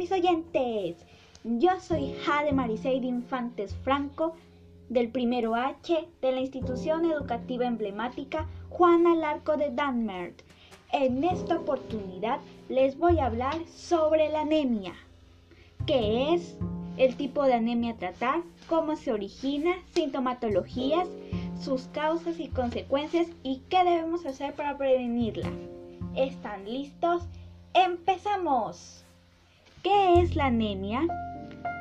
mis oyentes. Yo soy Jade Mariseide Infantes Franco del primero H de la institución educativa emblemática Juana Larco de Danmert. En esta oportunidad les voy a hablar sobre la anemia. ¿Qué es? El tipo de anemia a tratar, cómo se origina, sintomatologías, sus causas y consecuencias y qué debemos hacer para prevenirla. ¿Están listos? ¡Empezamos! ¿Qué es la anemia?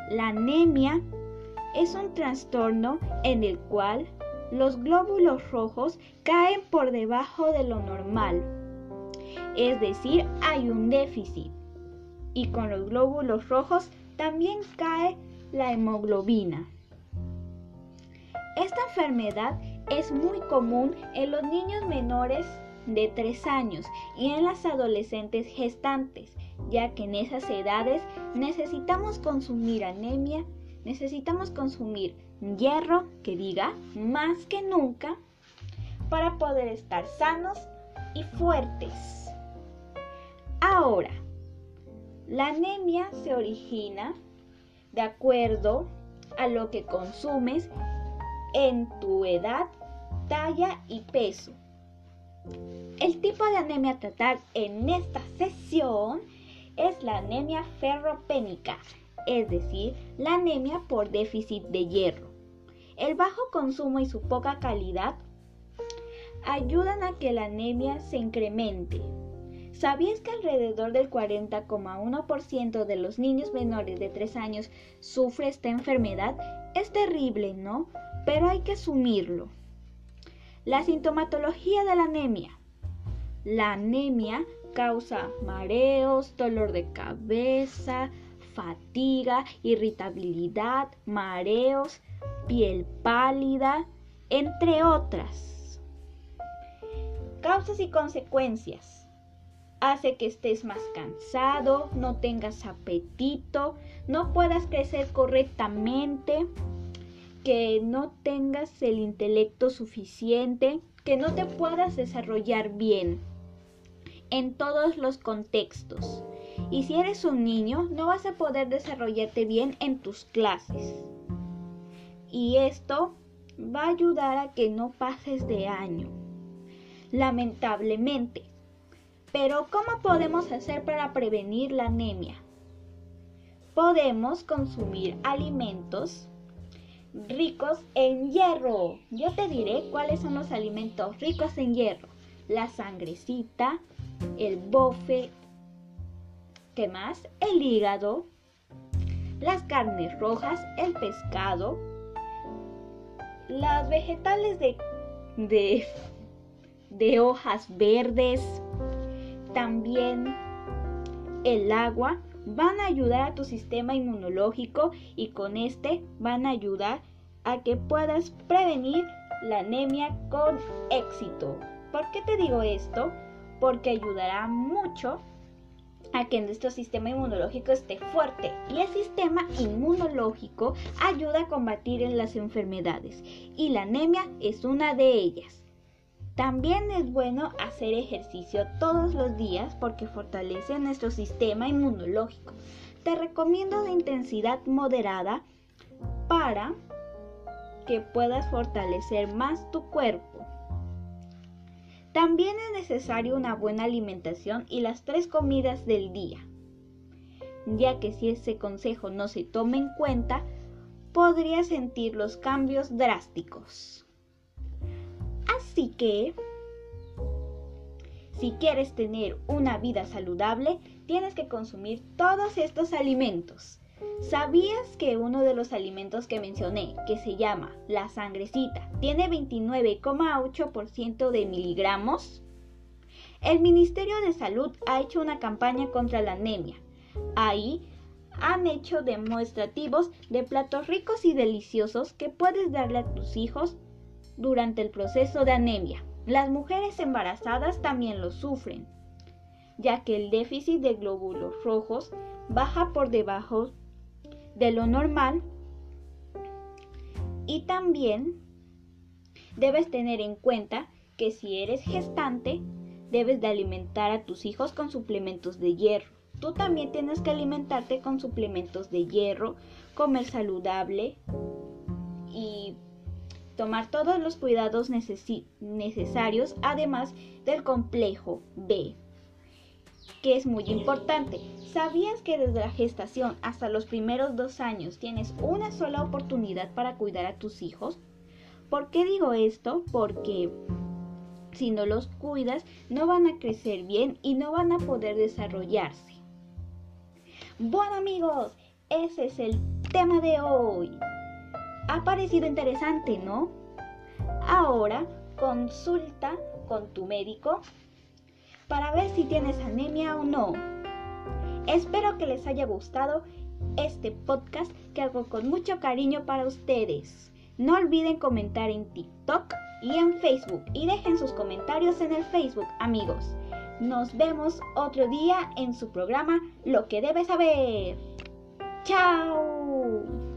La anemia es un trastorno en el cual los glóbulos rojos caen por debajo de lo normal. Es decir, hay un déficit. Y con los glóbulos rojos también cae la hemoglobina. Esta enfermedad es muy común en los niños menores de 3 años y en las adolescentes gestantes, ya que en esas edades necesitamos consumir anemia, necesitamos consumir hierro, que diga, más que nunca, para poder estar sanos y fuertes. Ahora, la anemia se origina de acuerdo a lo que consumes en tu edad, talla y peso. El tipo de anemia a tratar en esta sesión es la anemia ferropénica, es decir, la anemia por déficit de hierro. El bajo consumo y su poca calidad ayudan a que la anemia se incremente. ¿Sabías que alrededor del 40,1% de los niños menores de 3 años sufre esta enfermedad? Es terrible, ¿no? Pero hay que asumirlo. La sintomatología de la anemia. La anemia causa mareos, dolor de cabeza, fatiga, irritabilidad, mareos, piel pálida, entre otras. Causas y consecuencias. Hace que estés más cansado, no tengas apetito, no puedas crecer correctamente, que no tengas el intelecto suficiente, que no te puedas desarrollar bien en todos los contextos. Y si eres un niño, no vas a poder desarrollarte bien en tus clases. Y esto va a ayudar a que no pases de año. Lamentablemente. Pero ¿cómo podemos hacer para prevenir la anemia? Podemos consumir alimentos ricos en hierro. Yo te diré cuáles son los alimentos ricos en hierro. La sangrecita, el bofe, ¿qué más? El hígado, las carnes rojas, el pescado, las vegetales de, de, hojas verdes, también el agua, van a ayudar a tu sistema inmunológico y con este van a ayudar a que puedas prevenir la anemia con éxito. ¿Por qué te digo esto? Porque ayudará mucho a que nuestro sistema inmunológico esté fuerte y el sistema inmunológico ayuda a combatir las enfermedades y la anemia es una de ellas. También es bueno hacer ejercicio todos los días porque fortalece nuestro sistema inmunológico. Te recomiendo de intensidad moderada para que puedas fortalecer más tu cuerpo. También es necesario una buena alimentación y las tres comidas del día, ya que si ese consejo no se toma en cuenta, podría sentir los cambios drásticos. Así que, si quieres tener una vida saludable, tienes que consumir todos estos alimentos. ¿Sabías que uno de los alimentos que mencioné, que se llama la sangrecita, tiene 29,8% de miligramos? El Ministerio de Salud ha hecho una campaña contra la anemia. Ahí han hecho demostrativos de platos ricos y deliciosos que puedes darle a tus hijos durante el proceso de anemia. Las mujeres embarazadas también lo sufren, ya que el déficit de glóbulos rojos baja por debajo de lo normal y también debes tener en cuenta que si eres gestante, debes de alimentar a tus hijos con suplementos de hierro. tú también tienes que alimentarte con suplementos de hierro, comer saludable y tomar todos los cuidados necesarios, además del complejo B, que es muy importante. ¿Sabías que desde la gestación hasta los primeros dos años tienes una sola oportunidad para cuidar a tus hijos? ¿Por qué digo esto? Porque si no los cuidas, no van a crecer bien y no van a poder desarrollarse. Bueno amigos, ese es el tema de hoy. Ha parecido interesante, ¿no? Ahora consulta con tu médico para ver si tienes anemia o no. Espero que les haya gustado este podcast que hago con mucho cariño para ustedes. No olviden comentar en TikTok y en Facebook y dejen sus comentarios en el Facebook, amigos. Nos vemos otro día en su programa Lo que debes saber. ¡Chao!